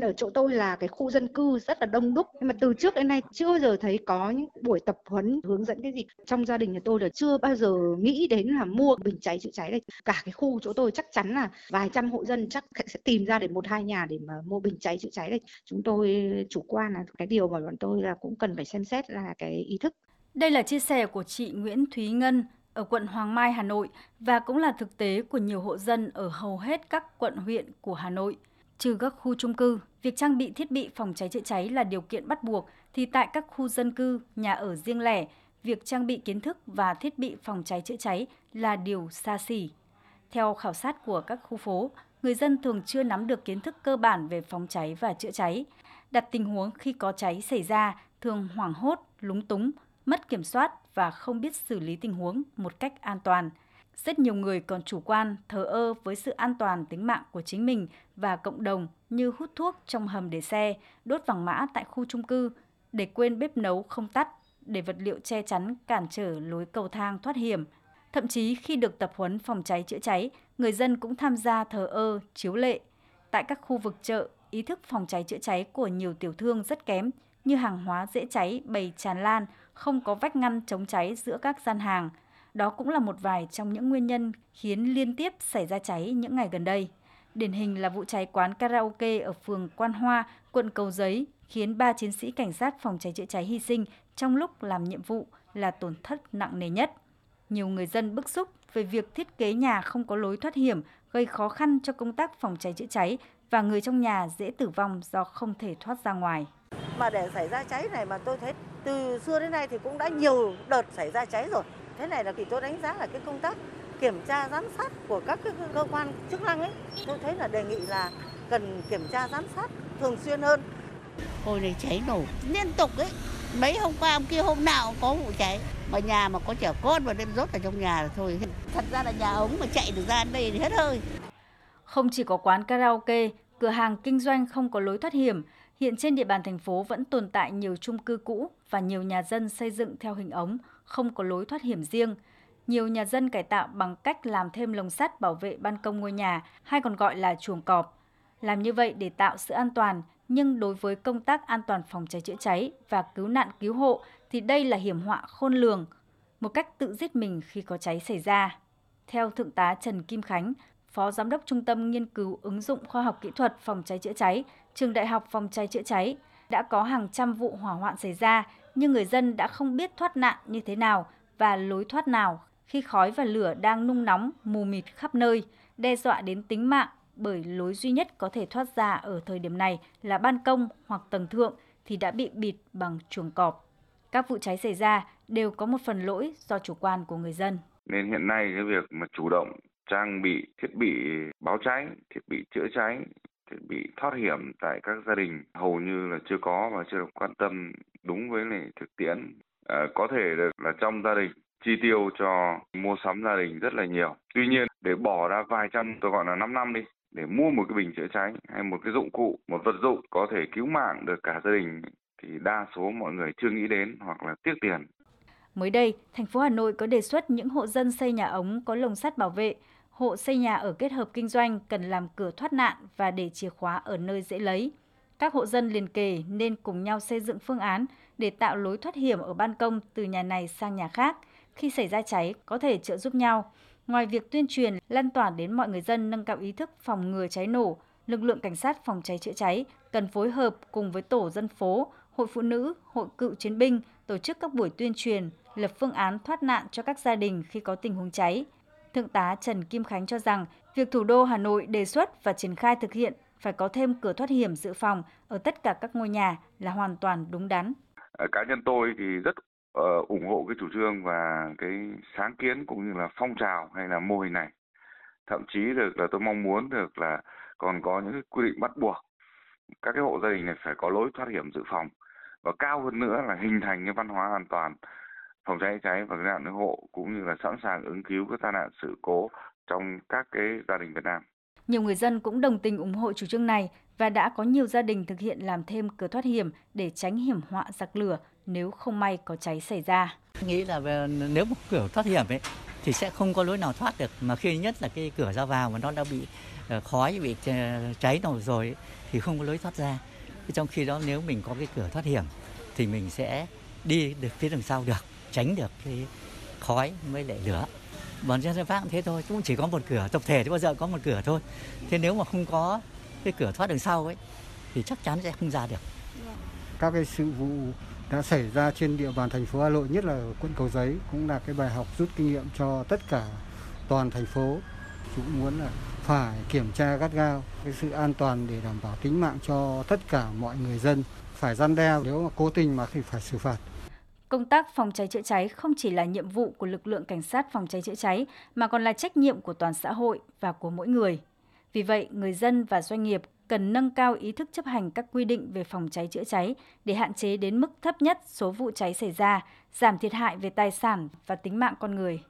Ở chỗ tôi là cái khu dân cư rất là đông đúc, nhưng mà từ trước đến nay chưa bao giờ thấy có những buổi tập huấn hướng dẫn cái gì. Trong gia đình nhà tôi là chưa bao giờ nghĩ đến là mua bình cháy chữa cháy đây. Cả cái khu chỗ tôi chắc chắn là vài trăm hộ dân chắc sẽ tìm ra để một hai nhà để mà mua bình cháy chữa cháy đây. Chúng tôi chủ quan là cái điều mà bọn tôi là cũng cần phải xem xét là cái ý thức. Đây là chia sẻ của chị Nguyễn Thúy Ngân ở quận Hoàng Mai, Hà Nội và cũng là thực tế của nhiều hộ dân ở hầu hết các quận huyện của Hà Nội. Trừ các khu trung cư, việc trang bị thiết bị phòng cháy chữa cháy là điều kiện bắt buộc thì tại các khu dân cư, nhà ở riêng lẻ, việc trang bị kiến thức và thiết bị phòng cháy chữa cháy là điều xa xỉ. Theo khảo sát của các khu phố, người dân thường chưa nắm được kiến thức cơ bản về phòng cháy và chữa cháy. Đặt tình huống khi có cháy xảy ra thường hoảng hốt, lúng túng, mất kiểm soát và không biết xử lý tình huống một cách an toàn. Rất nhiều người còn chủ quan, thờ ơ với sự an toàn tính mạng của chính mình và cộng đồng như hút thuốc trong hầm để xe, đốt vàng mã tại khu trung cư, để quên bếp nấu không tắt, để vật liệu che chắn cản trở lối cầu thang thoát hiểm. Thậm chí khi được tập huấn phòng cháy chữa cháy, người dân cũng tham gia thờ ơ, chiếu lệ. Tại các khu vực chợ, ý thức phòng cháy chữa cháy của nhiều tiểu thương rất kém, như hàng hóa dễ cháy bày tràn lan, không có vách ngăn chống cháy giữa các gian hàng. Đó cũng là một vài trong những nguyên nhân khiến liên tiếp xảy ra cháy những ngày gần đây. Điển hình là vụ cháy quán karaoke ở phường Quan Hoa, quận Cầu Giấy khiến ba chiến sĩ cảnh sát phòng cháy chữa cháy hy sinh trong lúc làm nhiệm vụ là tổn thất nặng nề nhất. Nhiều người dân bức xúc về việc thiết kế nhà không có lối thoát hiểm gây khó khăn cho công tác phòng cháy chữa cháy và người trong nhà dễ tử vong do không thể thoát ra ngoài. Mà để xảy ra cháy này mà tôi thấy từ xưa đến nay thì cũng đã nhiều đợt xảy ra cháy rồi. Thế này là thì tôi đánh giá là cái công tác kiểm tra giám sát của các cái cơ quan chức năng ấy, tôi thấy là đề nghị là cần kiểm tra giám sát thường xuyên hơn. Hồi này cháy nổ liên tục ấy, mấy hôm qua hôm kia hôm nào cũng có vụ cháy. Mà nhà mà có trẻ con mà đem rốt ở trong nhà là thôi. Thật ra là nhà ống mà chạy được ra đây thì hết hơi. Không chỉ có quán karaoke, cửa hàng kinh doanh không có lối thoát hiểm, hiện trên địa bàn thành phố vẫn tồn tại nhiều chung cư cũ và nhiều nhà dân xây dựng theo hình ống, không có lối thoát hiểm riêng. Nhiều nhà dân cải tạo bằng cách làm thêm lồng sắt bảo vệ ban công ngôi nhà, hay còn gọi là chuồng cọp. Làm như vậy để tạo sự an toàn, nhưng đối với công tác an toàn phòng cháy chữa cháy và cứu nạn cứu hộ thì đây là hiểm họa khôn lường, một cách tự giết mình khi có cháy xảy ra. Theo Thượng tá Trần Kim Khánh, Phó Giám đốc Trung tâm Nghiên cứu ứng dụng khoa học kỹ thuật phòng cháy chữa cháy, Trường Đại học Phòng cháy chữa cháy, đã có hàng trăm vụ hỏa hoạn xảy ra, nhưng người dân đã không biết thoát nạn như thế nào và lối thoát nào khi khói và lửa đang nung nóng, mù mịt khắp nơi, đe dọa đến tính mạng bởi lối duy nhất có thể thoát ra ở thời điểm này là ban công hoặc tầng thượng thì đã bị bịt bằng chuồng cọp. Các vụ cháy xảy ra đều có một phần lỗi do chủ quan của người dân. Nên hiện nay cái việc mà chủ động trang bị thiết bị báo cháy, thiết bị chữa cháy, thiết bị thoát hiểm tại các gia đình hầu như là chưa có và chưa được quan tâm đúng với lại thực tiễn. À, có thể được là trong gia đình chi tiêu cho mua sắm gia đình rất là nhiều. Tuy nhiên để bỏ ra vài trăm, tôi gọi là 5 năm đi, để mua một cái bình chữa cháy hay một cái dụng cụ, một vật dụng có thể cứu mạng được cả gia đình thì đa số mọi người chưa nghĩ đến hoặc là tiếc tiền. Mới đây, thành phố Hà Nội có đề xuất những hộ dân xây nhà ống có lồng sắt bảo vệ, hộ xây nhà ở kết hợp kinh doanh cần làm cửa thoát nạn và để chìa khóa ở nơi dễ lấy. Các hộ dân liền kề nên cùng nhau xây dựng phương án để tạo lối thoát hiểm ở ban công từ nhà này sang nhà khác. Khi xảy ra cháy có thể trợ giúp nhau. Ngoài việc tuyên truyền, lan tỏa đến mọi người dân nâng cao ý thức phòng ngừa cháy nổ, lực lượng cảnh sát phòng cháy chữa cháy cần phối hợp cùng với tổ dân phố, hội phụ nữ, hội cựu chiến binh tổ chức các buổi tuyên truyền, lập phương án thoát nạn cho các gia đình khi có tình huống cháy. Thượng tá Trần Kim Khánh cho rằng, việc thủ đô Hà Nội đề xuất và triển khai thực hiện phải có thêm cửa thoát hiểm dự phòng ở tất cả các ngôi nhà là hoàn toàn đúng đắn. Ờ, cá nhân tôi thì rất uh, ủng hộ cái chủ trương và cái sáng kiến cũng như là phong trào hay là mô hình này. Thậm chí được là tôi mong muốn được là còn có những quy định bắt buộc các cái hộ gia đình này phải có lối thoát hiểm dự phòng và cao hơn nữa là hình thành cái văn hóa an toàn phòng cháy cháy và cứu nạn cứu hộ cũng như là sẵn sàng ứng cứu các tai nạn sự cố trong các cái gia đình Việt Nam. Nhiều người dân cũng đồng tình ủng hộ chủ trương này và đã có nhiều gia đình thực hiện làm thêm cửa thoát hiểm để tránh hiểm họa giặc lửa nếu không may có cháy xảy ra. Nghĩ là nếu một cửa thoát hiểm ấy thì sẽ không có lối nào thoát được mà khi nhất là cái cửa ra vào mà nó đã bị ờ, khói bị cháy nổ rồi thì không có lối thoát ra. Trong khi đó nếu mình có cái cửa thoát hiểm thì mình sẽ đi được phía đằng sau được, tránh được cái khói với lại lửa. Bọn dân dân pháp cũng thế thôi, cũng chỉ có một cửa, tập thể thì bao giờ có một cửa thôi. Thế nếu mà không có cái cửa thoát đằng sau ấy thì chắc chắn sẽ không ra được. Các cái sự vụ đã xảy ra trên địa bàn thành phố Hà Nội nhất là quận Cầu Giấy cũng là cái bài học rút kinh nghiệm cho tất cả toàn thành phố. Chúng muốn là phải kiểm tra gắt gao cái sự an toàn để đảm bảo tính mạng cho tất cả mọi người dân. Phải gian đe nếu mà cố tình mà thì phải xử phạt. Công tác phòng cháy chữa cháy không chỉ là nhiệm vụ của lực lượng cảnh sát phòng cháy chữa cháy mà còn là trách nhiệm của toàn xã hội và của mỗi người. Vì vậy, người dân và doanh nghiệp cần nâng cao ý thức chấp hành các quy định về phòng cháy chữa cháy để hạn chế đến mức thấp nhất số vụ cháy xảy ra, giảm thiệt hại về tài sản và tính mạng con người.